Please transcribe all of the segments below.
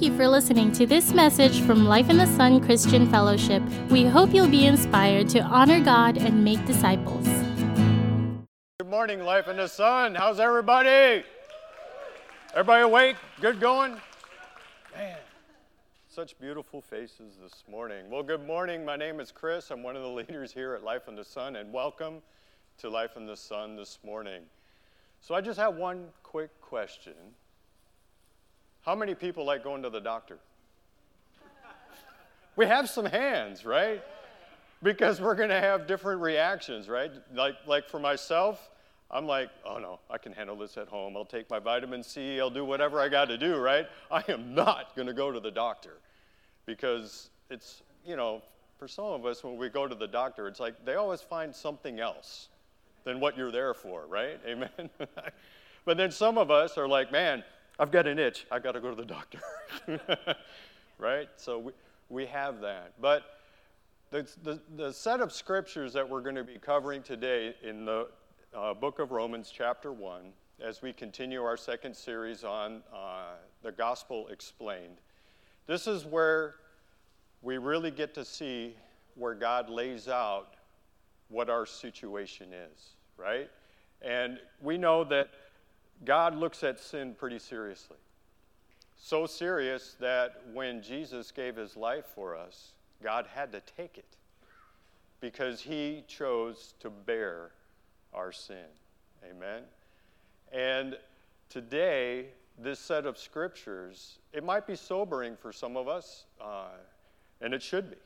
Thank you for listening to this message from Life in the Sun Christian Fellowship. We hope you'll be inspired to honor God and make disciples. Good morning, Life in the Sun. How's everybody? Everybody awake? Good going? Man, such beautiful faces this morning. Well, good morning. My name is Chris. I'm one of the leaders here at Life in the Sun, and welcome to Life in the Sun this morning. So, I just have one quick question. How many people like going to the doctor? we have some hands, right? Because we're going to have different reactions, right? Like, like for myself, I'm like, oh no, I can handle this at home. I'll take my vitamin C, I'll do whatever I got to do, right? I am not going to go to the doctor because it's, you know, for some of us, when we go to the doctor, it's like they always find something else than what you're there for, right? Amen. but then some of us are like, man, I've got an itch. I've got to go to the doctor. right? So we, we have that. But the, the, the, set of scriptures that we're going to be covering today in the uh, book of Romans, chapter 1, as we continue our second series on uh, the gospel explained, this is where we really get to see where God lays out what our situation is, right? And we know that God looks at sin pretty seriously. So serious that when Jesus gave his life for us, God had to take it because he chose to bear our sin. Amen? And today, this set of scriptures, it might be sobering for some of us, uh, and it should be.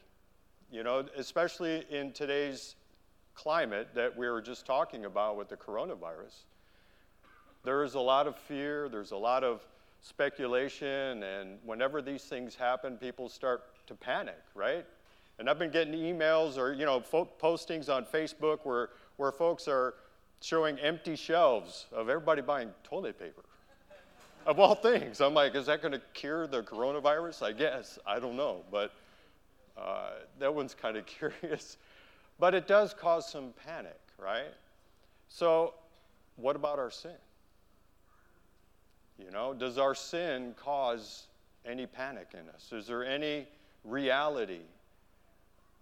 You know, especially in today's climate that we were just talking about with the coronavirus there is a lot of fear, there's a lot of speculation, and whenever these things happen, people start to panic, right? And I've been getting emails or you know fo- postings on Facebook where where folks are showing empty shelves of everybody buying toilet paper. of all things, I'm like, is that going to cure the coronavirus? I guess I don't know, but uh, that one's kind of curious. But it does cause some panic, right? So, what about our sin? You know, does our sin cause any panic in us? Is there any reality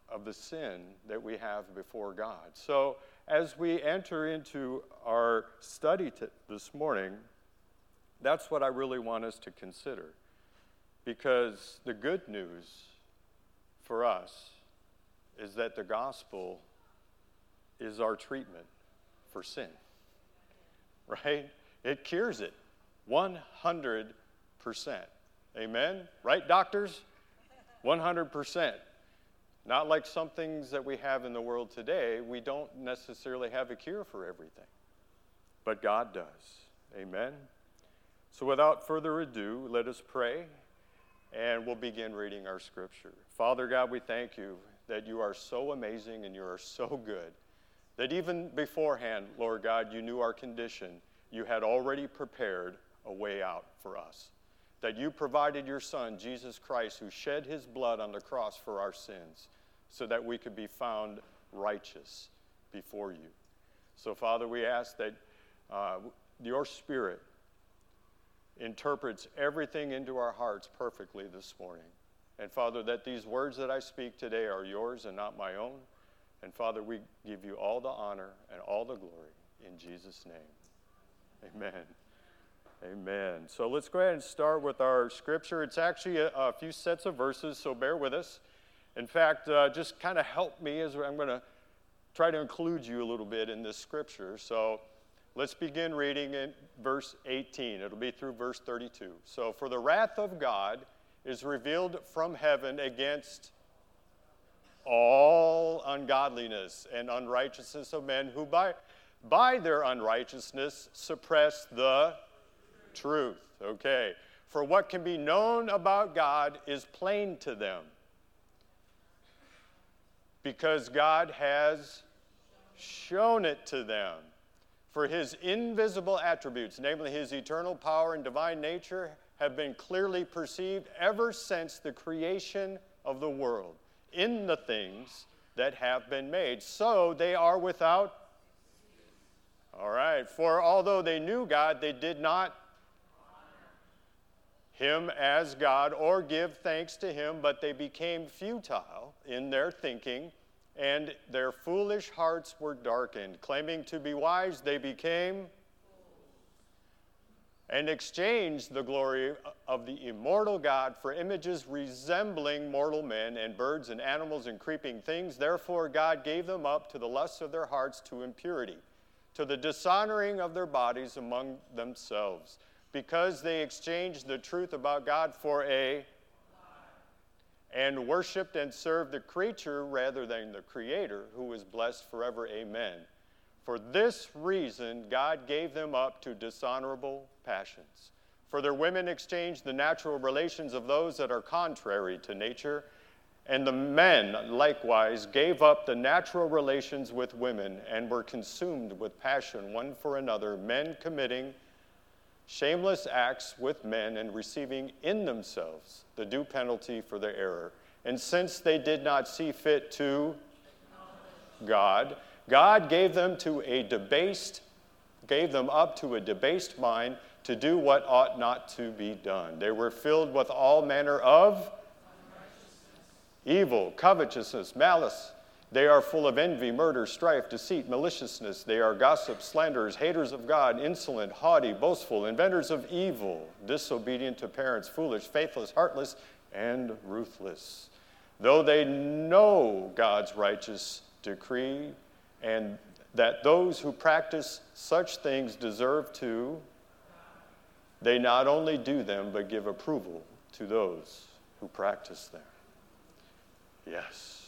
of the sin that we have before God? So, as we enter into our study t- this morning, that's what I really want us to consider. Because the good news for us is that the gospel is our treatment for sin, right? It cures it. 100%. Amen? Right, doctors? 100%. Not like some things that we have in the world today, we don't necessarily have a cure for everything. But God does. Amen? So without further ado, let us pray and we'll begin reading our scripture. Father God, we thank you that you are so amazing and you are so good. That even beforehand, Lord God, you knew our condition. You had already prepared a way out for us. That you provided your Son, Jesus Christ, who shed his blood on the cross for our sins, so that we could be found righteous before you. So, Father, we ask that uh, your Spirit interprets everything into our hearts perfectly this morning. And, Father, that these words that I speak today are yours and not my own. And, Father, we give you all the honor and all the glory in Jesus' name. Amen. Amen. So let's go ahead and start with our scripture. It's actually a, a few sets of verses, so bear with us. In fact, uh, just kind of help me as I'm going to try to include you a little bit in this scripture. So let's begin reading in verse 18. It'll be through verse 32. So, for the wrath of God is revealed from heaven against all ungodliness and unrighteousness of men who by, by their unrighteousness suppress the truth. Okay. For what can be known about God is plain to them. Because God has shown it to them. For his invisible attributes, namely his eternal power and divine nature, have been clearly perceived ever since the creation of the world in the things that have been made. So they are without. All right. For although they knew God, they did not him as God or give thanks to him, but they became futile in their thinking, and their foolish hearts were darkened. Claiming to be wise, they became and exchanged the glory of the immortal God for images resembling mortal men and birds and animals and creeping things. Therefore, God gave them up to the lusts of their hearts to impurity, to the dishonoring of their bodies among themselves because they exchanged the truth about God for a and worshiped and served the creature rather than the creator who is blessed forever. Amen. For this reason god gave them up to dishonorable passions. For their women exchanged the natural relations of those that are contrary to nature and the men likewise gave up the natural relations with women and were consumed with passion one for another men committing shameless acts with men and receiving in themselves the due penalty for their error. And since they did not see fit to God, God gave them to a debased, gave them up to a debased mind to do what ought not to be done. They were filled with all manner of evil, covetousness, malice they are full of envy, murder, strife, deceit, maliciousness. They are gossips, slanderers, haters of God, insolent, haughty, boastful, inventors of evil, disobedient to parents, foolish, faithless, heartless, and ruthless. Though they know God's righteous decree and that those who practice such things deserve to, they not only do them, but give approval to those who practice them. Yes.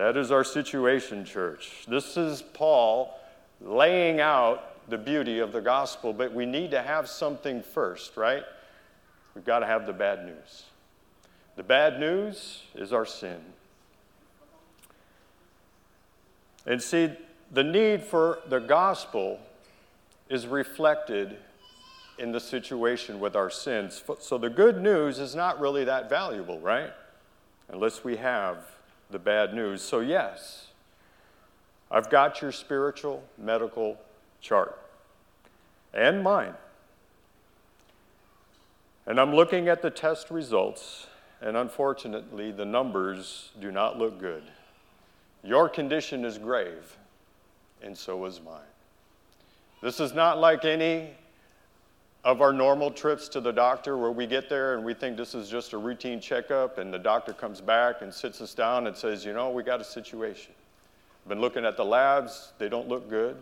That is our situation, church. This is Paul laying out the beauty of the gospel, but we need to have something first, right? We've got to have the bad news. The bad news is our sin. And see, the need for the gospel is reflected in the situation with our sins. So the good news is not really that valuable, right? Unless we have the bad news. So, yes, I've got your spiritual medical chart and mine. And I'm looking at the test results, and unfortunately, the numbers do not look good. Your condition is grave, and so is mine. This is not like any of our normal trips to the doctor where we get there and we think this is just a routine checkup and the doctor comes back and sits us down and says, you know, we got a situation. I've been looking at the labs, they don't look good.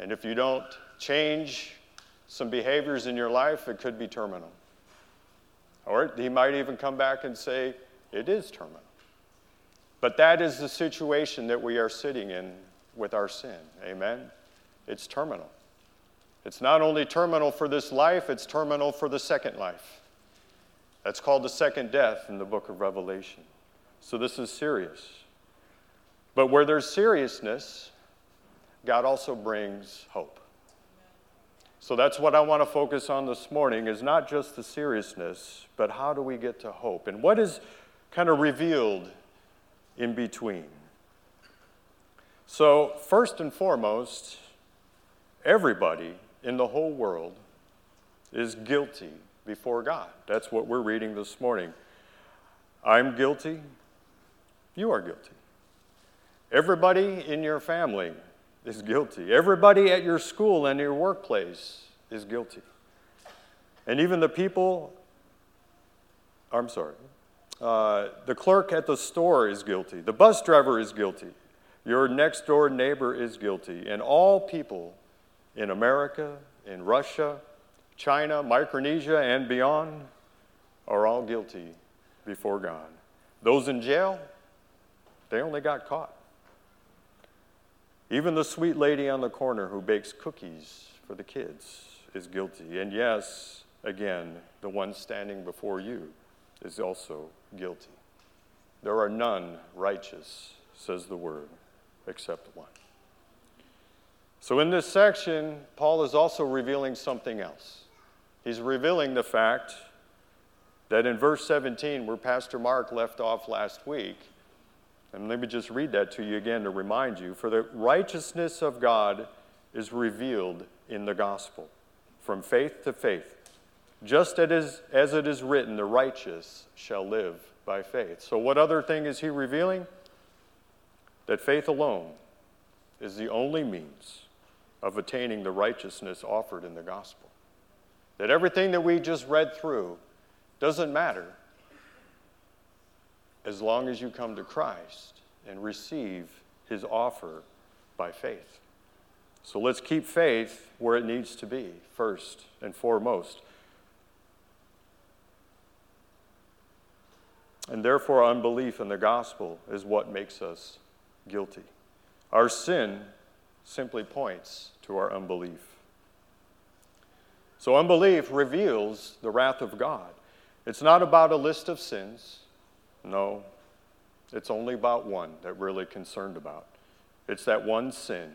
And if you don't change some behaviors in your life, it could be terminal. Or he might even come back and say, it is terminal. But that is the situation that we are sitting in with our sin. Amen? It's terminal. It's not only terminal for this life, it's terminal for the second life. That's called the second death in the book of Revelation. So this is serious. But where there's seriousness, God also brings hope. So that's what I want to focus on this morning is not just the seriousness, but how do we get to hope? And what is kind of revealed in between? So, first and foremost, everybody in the whole world is guilty before God. That's what we're reading this morning. I'm guilty. You are guilty. Everybody in your family is guilty. Everybody at your school and your workplace is guilty. And even the people, I'm sorry, uh, the clerk at the store is guilty. The bus driver is guilty. Your next door neighbor is guilty. And all people in America, in Russia, China, Micronesia, and beyond are all guilty before God. Those in jail, they only got caught. Even the sweet lady on the corner who bakes cookies for the kids is guilty. And yes, again, the one standing before you is also guilty. There are none righteous, says the word, except one. So, in this section, Paul is also revealing something else. He's revealing the fact that in verse 17, where Pastor Mark left off last week, and let me just read that to you again to remind you for the righteousness of God is revealed in the gospel, from faith to faith. just as, as it is written, the righteous shall live by faith. So, what other thing is he revealing? That faith alone is the only means of attaining the righteousness offered in the gospel. That everything that we just read through doesn't matter as long as you come to Christ and receive his offer by faith. So let's keep faith where it needs to be, first and foremost. And therefore, unbelief in the gospel is what makes us guilty. Our sin simply points to our unbelief. So, unbelief reveals the wrath of God. It's not about a list of sins. No, it's only about one that we're really concerned about. It's that one sin,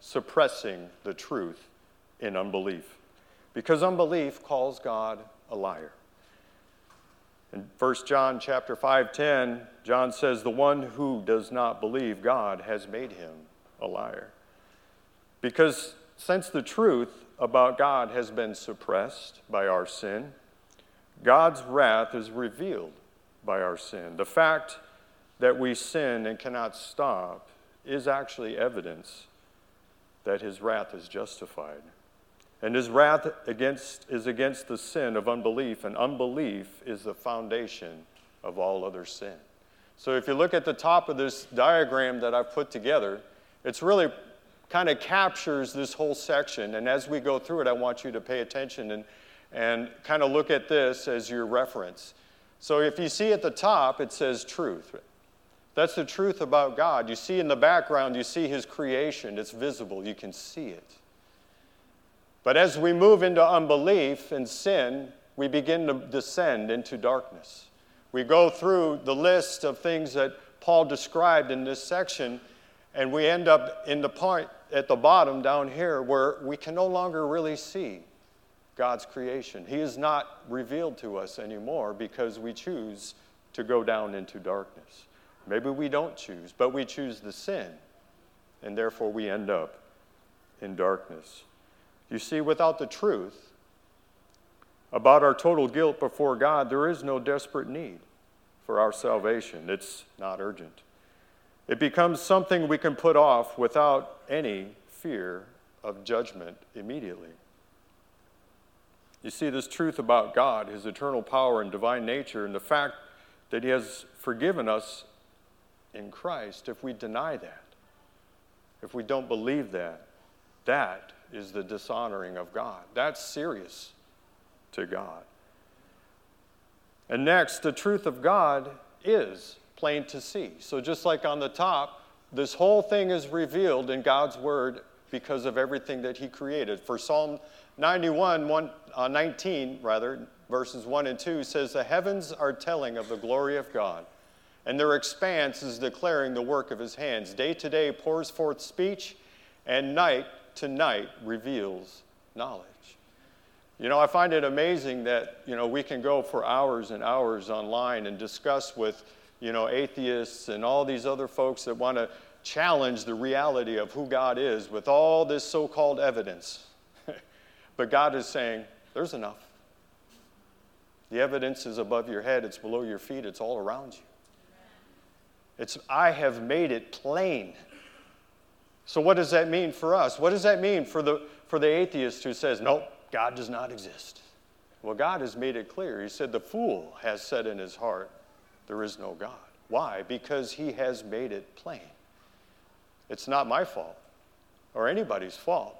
suppressing the truth in unbelief. Because unbelief calls God a liar. In 1 John chapter 5:10, John says, "The one who does not believe God has made him a liar." Because since the truth about God has been suppressed by our sin, God's wrath is revealed by our sin. The fact that we sin and cannot stop is actually evidence that his wrath is justified. And his wrath against, is against the sin of unbelief, and unbelief is the foundation of all other sin. So if you look at the top of this diagram that I've put together, it's really kind of captures this whole section. And as we go through it, I want you to pay attention and, and kind of look at this as your reference. So if you see at the top, it says truth. That's the truth about God. You see in the background, you see His creation, it's visible, you can see it. But as we move into unbelief and sin, we begin to descend into darkness. We go through the list of things that Paul described in this section, and we end up in the point at the bottom down here where we can no longer really see God's creation. He is not revealed to us anymore because we choose to go down into darkness. Maybe we don't choose, but we choose the sin, and therefore we end up in darkness. You see, without the truth about our total guilt before God, there is no desperate need for our salvation. It's not urgent. It becomes something we can put off without any fear of judgment immediately. You see, this truth about God, His eternal power and divine nature, and the fact that He has forgiven us in Christ, if we deny that, if we don't believe that, that is the dishonoring of God. That's serious to God. And next, the truth of God is plain to see. So, just like on the top, this whole thing is revealed in God's Word because of everything that He created. For Psalm 91, one, uh, 19, rather, verses 1 and 2 says, The heavens are telling of the glory of God, and their expanse is declaring the work of His hands. Day to day pours forth speech, and night to night reveals knowledge. You know, I find it amazing that, you know, we can go for hours and hours online and discuss with, you know, atheists and all these other folks that want to challenge the reality of who God is with all this so called evidence. but God is saying, there's enough. The evidence is above your head, it's below your feet, it's all around you. It's, I have made it plain. So, what does that mean for us? What does that mean for the, for the atheist who says, nope, God does not exist? Well, God has made it clear. He said, The fool has said in his heart, There is no God. Why? Because he has made it plain. It's not my fault or anybody's fault,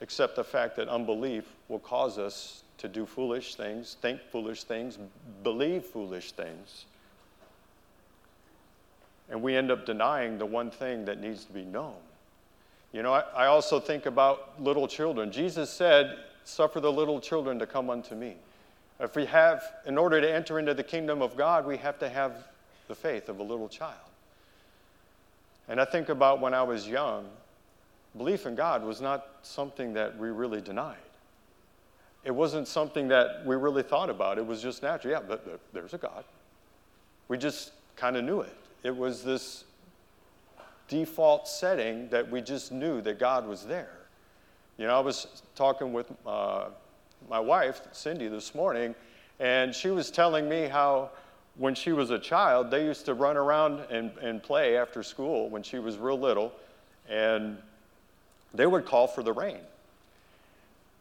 except the fact that unbelief will cause us to do foolish things, think foolish things, believe foolish things and we end up denying the one thing that needs to be known. You know, I, I, also think about little children. Jesus said, Suffer the little children to come unto me. If we have, in order to enter into the kingdom of God, we have to have the faith of a little child. And I think about when I was young, belief in God was not something that we really denied. It wasn't something that we really thought about. It was just natural. Yeah, but there's a God. We just kind of knew it. It was this default setting that we just knew that God was there. You know, I was talking with uh, my wife, Cindy, this morning, and she was telling me how when she was a child, they used to run around and, and play after school when she was real little, and they would call for the rain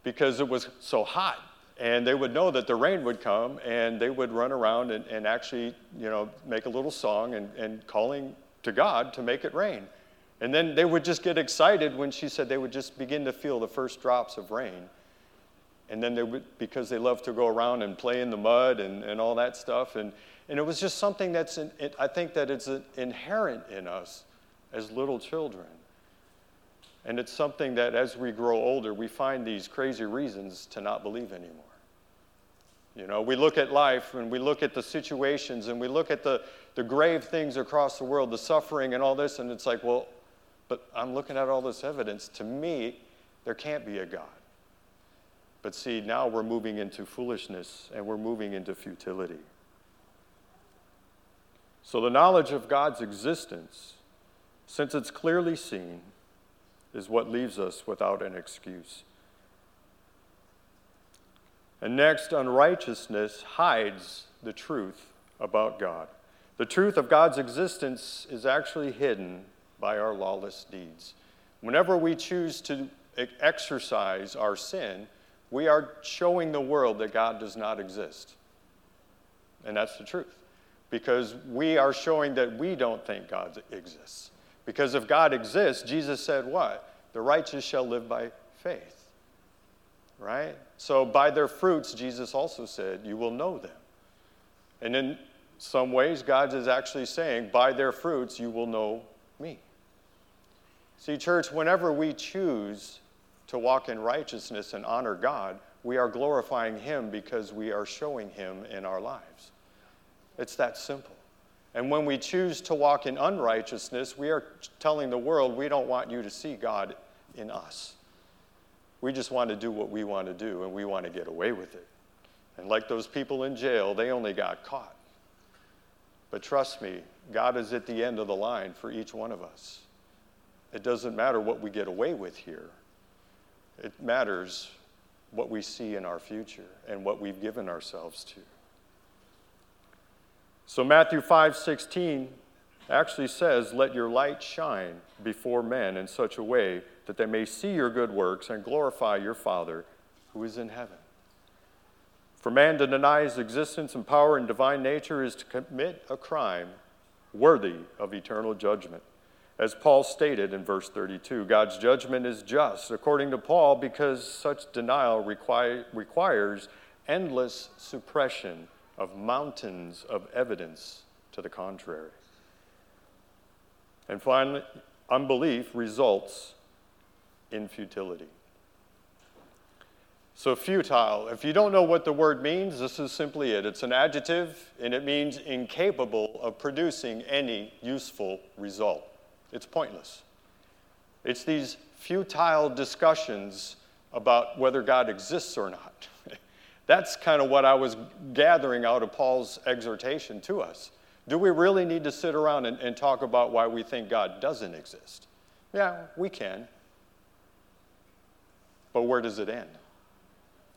because it was so hot. And they would know that the rain would come, and they would run around and, and actually, you know, make a little song and, and calling to God to make it rain. And then they would just get excited when she said they would just begin to feel the first drops of rain. And then they would, because they love to go around and play in the mud and, and all that stuff. And, and it was just something that's, in, it, I think that it's inherent in us as little children. And it's something that as we grow older, we find these crazy reasons to not believe anymore. You know, we look at life and we look at the situations and we look at the, the grave things across the world, the suffering and all this, and it's like, well, but I'm looking at all this evidence. To me, there can't be a God. But see, now we're moving into foolishness and we're moving into futility. So the knowledge of God's existence, since it's clearly seen, is what leaves us without an excuse. And next, unrighteousness hides the truth about God. The truth of God's existence is actually hidden by our lawless deeds. Whenever we choose to exercise our sin, we are showing the world that God does not exist. And that's the truth. Because we are showing that we don't think God exists. Because if God exists, Jesus said what? The righteous shall live by faith. Right? So by their fruits, Jesus also said, you will know them. And in some ways, God is actually saying, by their fruits, you will know me. See, church, whenever we choose to walk in righteousness and honor God, we are glorifying Him because we are showing Him in our lives. It's that simple. And when we choose to walk in unrighteousness, we are telling the world we don't want you to see God in us. We just want to do what we want to do and we want to get away with it. And like those people in jail, they only got caught. But trust me, God is at the end of the line for each one of us. It doesn't matter what we get away with here, it matters what we see in our future and what we've given ourselves to. So Matthew 5:16 actually says, "Let your light shine before men in such a way that they may see your good works and glorify your Father who is in heaven." For man to deny his existence and power and divine nature is to commit a crime worthy of eternal judgment. As Paul stated in verse 32, God's judgment is just, according to Paul, because such denial require, requires endless suppression of mountains of evidence to the contrary. And finally, unbelief results in futility. So, futile, if you don't know what the word means, this is simply it. It's an adjective, and it means incapable of producing any useful result. It's pointless. It's these futile discussions about whether God exists or not. That's kind of what I was gathering out of Paul's exhortation to us. Do we really need to sit around and, and talk about why we think God doesn't exist? Yeah, we can. But where does it end?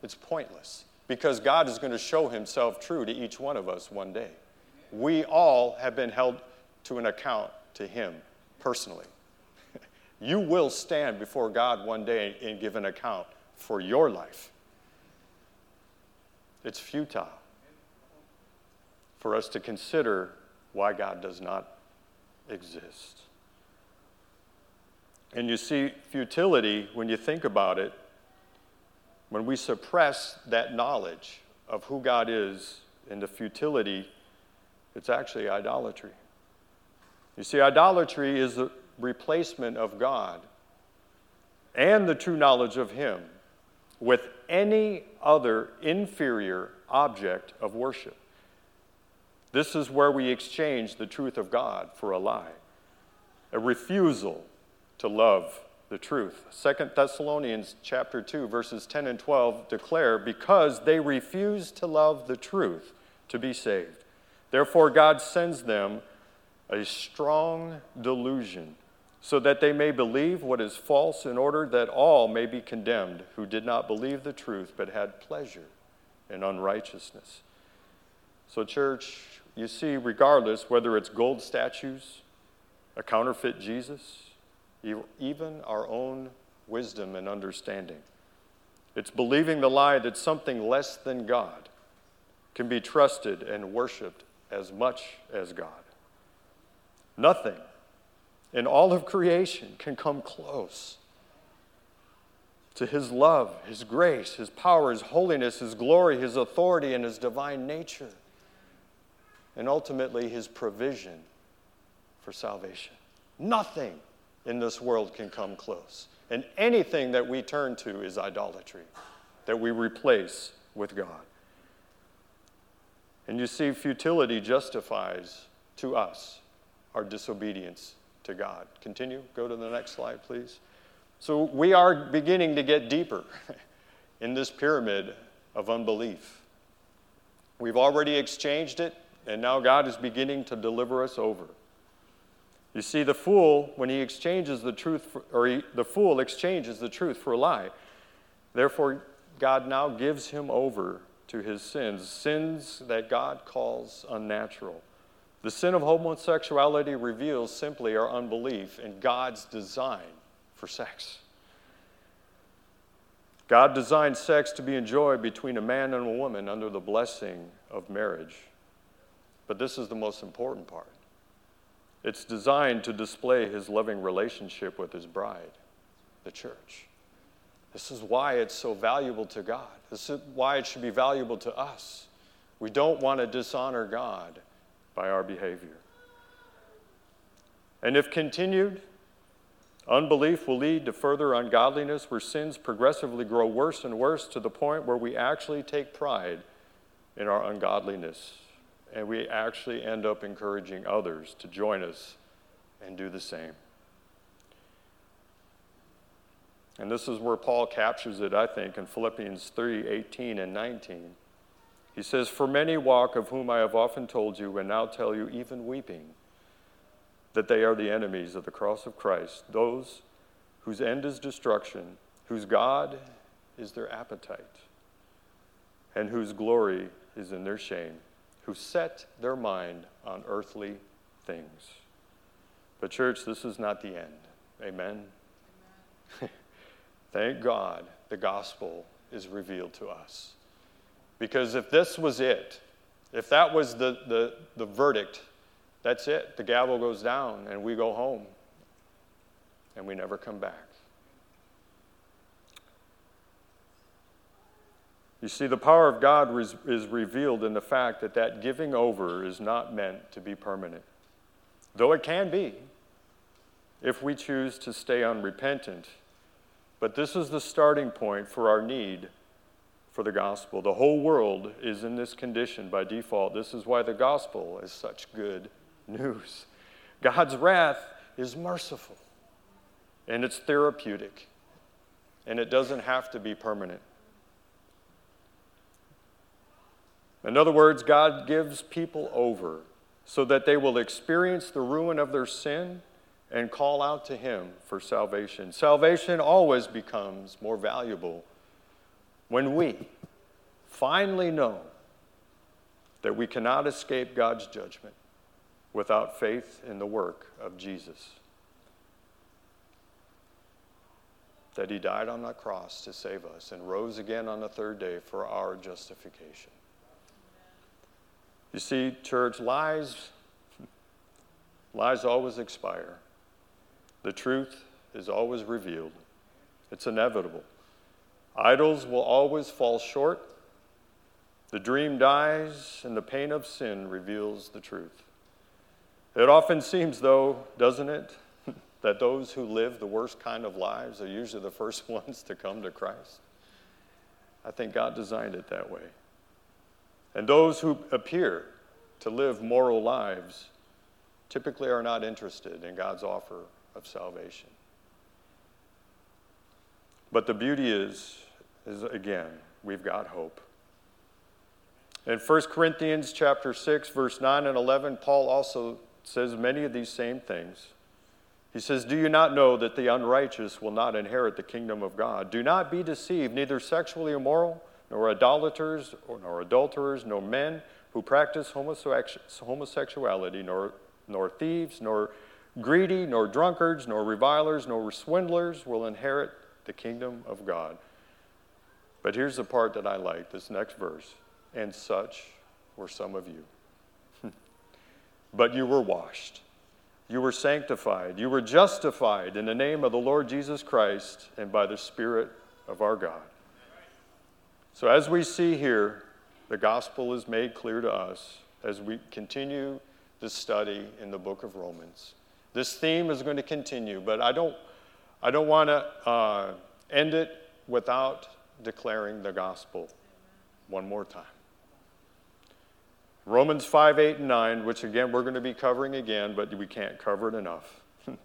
It's pointless because God is going to show himself true to each one of us one day. We all have been held to an account to him personally. you will stand before God one day and give an account for your life. It's futile for us to consider why God does not exist. And you see, futility, when you think about it, when we suppress that knowledge of who God is and the futility, it's actually idolatry. You see, idolatry is the replacement of God and the true knowledge of Him with any other inferior object of worship. This is where we exchange the truth of God for a lie, a refusal to love the truth. Second Thessalonians chapter 2 verses 10 and 12 declare because they refuse to love the truth to be saved. Therefore God sends them a strong delusion so that they may believe what is false, in order that all may be condemned who did not believe the truth but had pleasure in unrighteousness. So, church, you see, regardless whether it's gold statues, a counterfeit Jesus, even our own wisdom and understanding, it's believing the lie that something less than God can be trusted and worshiped as much as God. Nothing in all of creation can come close to His love, His grace, His power, His holiness, His glory, His authority, and His divine nature, and ultimately His provision for salvation. Nothing in this world can come close. And anything that we turn to is idolatry, that we replace with God. And you see, futility justifies to us our disobedience to God. Continue. Go to the next slide, please. So we are beginning to get deeper in this pyramid of unbelief. We've already exchanged it, and now God is beginning to deliver us over. You see, the fool, when he exchanges the truth, for, or he, the fool exchanges the truth for a lie. Therefore, God now gives him over to his sins, sins that God calls unnatural. The sin of homosexuality reveals simply our unbelief in God's design for sex. God designed sex to be enjoyed between a man and a woman under the blessing of marriage. But this is the most important part. It's designed to display his loving relationship with his bride, the church. This is why it's so valuable to God. This is why it should be valuable to us. We don't want to dishonor God by our behavior. And if continued, unbelief will lead to further ungodliness where sins progressively grow worse and worse to the point where we actually take pride in our ungodliness and we actually end up encouraging others to join us and do the same. And this is where Paul captures it, I think, in Philippians 3 18 and 19. He says, For many walk, of whom I have often told you, and now tell you, even weeping, that they are the enemies of the cross of Christ, those whose end is destruction, whose God is their appetite, and whose glory is in their shame who set their mind on earthly things. But, church, this is not the end. Amen? Amen. Thank God the gospel is revealed to us. Because if this was it, if that was the, the, the verdict, that's it. The gavel goes down and we go home and we never come back. You see, the power of God is revealed in the fact that that giving over is not meant to be permanent, though it can be if we choose to stay unrepentant. But this is the starting point for our need for the gospel. The whole world is in this condition by default. This is why the gospel is such good news. God's wrath is merciful and it's therapeutic, and it doesn't have to be permanent. In other words, God gives people over so that they will experience the ruin of their sin and call out to Him for salvation. Salvation always becomes more valuable when we finally know that we cannot escape God's judgment without faith in the work of Jesus. That He died on that cross to save us and rose again on the third day for our justification. You see, church, lies, lies always expire. The truth is always revealed. It's inevitable. Idols will always fall short. The dream dies, and the pain of sin reveals the truth. It often seems, though, doesn't it, that those who live the worst kind of lives are usually the first ones to come to Christ. I think God designed it that way. And those who appear to live moral lives typically are not interested in God's offer of salvation. But the beauty is, is again, we've got hope. In 1 Corinthians chapter 6, verse 9 and 11, Paul also says many of these same things. He says, Do you not know that the unrighteous will not inherit the kingdom of God? Do not be deceived, neither sexually immoral, nor idolaters, nor adulterers, nor men who practice homosexuality, nor, nor thieves, nor greedy, nor drunkards, nor revilers, nor swindlers will inherit the kingdom of God. But here's the part that I like this next verse. And such were some of you. but you were washed you were sanctified. You were justified in the name of the Lord Jesus Christ and by the Spirit of our God. So, as we see here, the gospel is made clear to us as we continue the study in the book of Romans. This theme is going to continue, but I don't, I don't want to uh, end it without declaring the gospel one more time. Romans 5, 8, and 9, which again we're going to be covering again, but we can't cover it enough.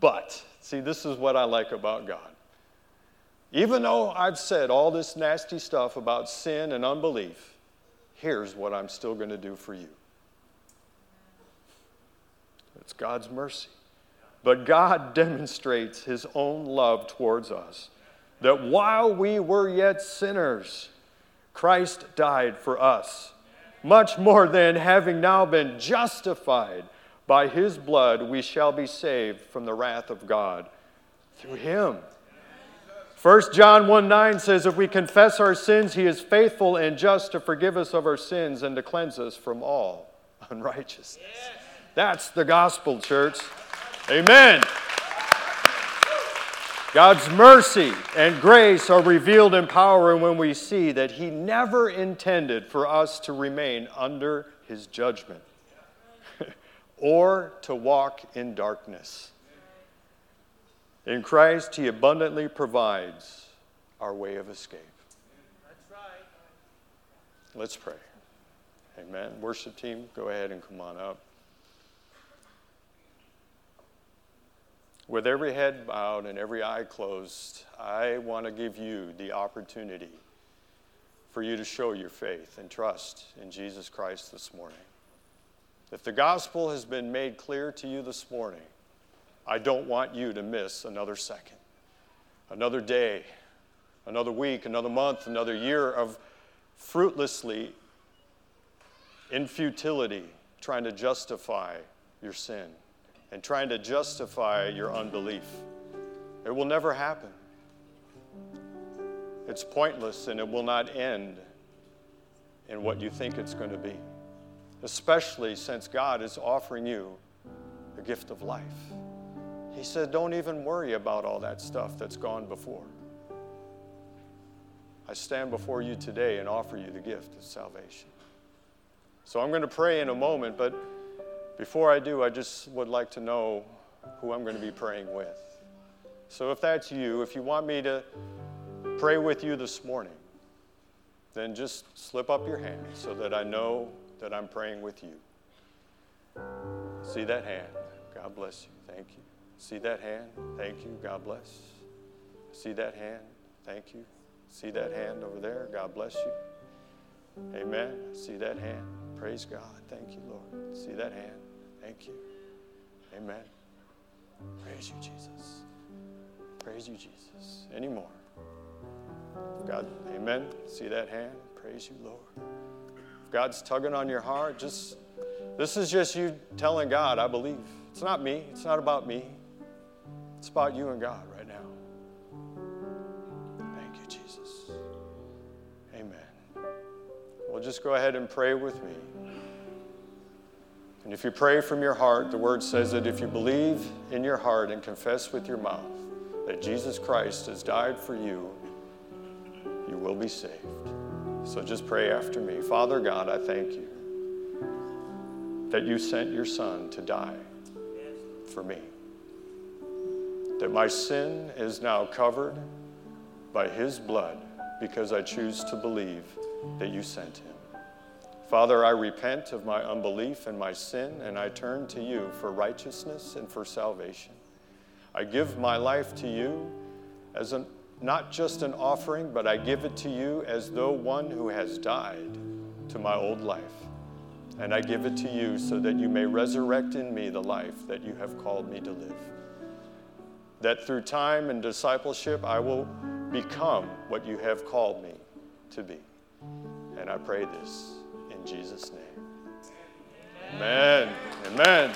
but, see, this is what I like about God. Even though I've said all this nasty stuff about sin and unbelief, here's what I'm still going to do for you it's God's mercy. But God demonstrates his own love towards us that while we were yet sinners, Christ died for us much more than having now been justified by his blood, we shall be saved from the wrath of God through him. 1 John 1 9 says, If we confess our sins, he is faithful and just to forgive us of our sins and to cleanse us from all unrighteousness. That's the gospel, church. Amen. God's mercy and grace are revealed in power when we see that He never intended for us to remain under His judgment or to walk in darkness. In Christ, He abundantly provides our way of escape. Let's pray. Amen. Worship team, go ahead and come on up. With every head bowed and every eye closed, I want to give you the opportunity for you to show your faith and trust in Jesus Christ this morning. If the gospel has been made clear to you this morning, I don't want you to miss another second, another day, another week, another month, another year of fruitlessly, in futility, trying to justify your sin and trying to justify your unbelief. It will never happen. It's pointless and it will not end in what you think it's going to be, especially since God is offering you the gift of life. He said, Don't even worry about all that stuff that's gone before. I stand before you today and offer you the gift of salvation. So I'm going to pray in a moment, but before I do, I just would like to know who I'm going to be praying with. So if that's you, if you want me to pray with you this morning, then just slip up your hand so that I know that I'm praying with you. See that hand? God bless you. Thank you. See that hand? Thank you. God bless. See that hand? Thank you. See that hand over there? God bless you. Amen. See that hand? Praise God. Thank you, Lord. See that hand? Thank you. Amen. Praise you, Jesus. Praise you, Jesus. Any more? God, amen. See that hand? Praise you, Lord. If God's tugging on your heart, just this is just you telling God, I believe. It's not me. It's not about me. It's about you and God right now. Thank you, Jesus. Amen. Well, just go ahead and pray with me. And if you pray from your heart, the word says that if you believe in your heart and confess with your mouth that Jesus Christ has died for you, you will be saved. So just pray after me. Father God, I thank you that you sent your Son to die for me. That my sin is now covered by his blood because I choose to believe that you sent him. Father, I repent of my unbelief and my sin, and I turn to you for righteousness and for salvation. I give my life to you as an, not just an offering, but I give it to you as though one who has died to my old life. And I give it to you so that you may resurrect in me the life that you have called me to live. that through time and discipleship, I will become what you have called me to be. And I pray this Jesus' name. Amen. Amen. Amen.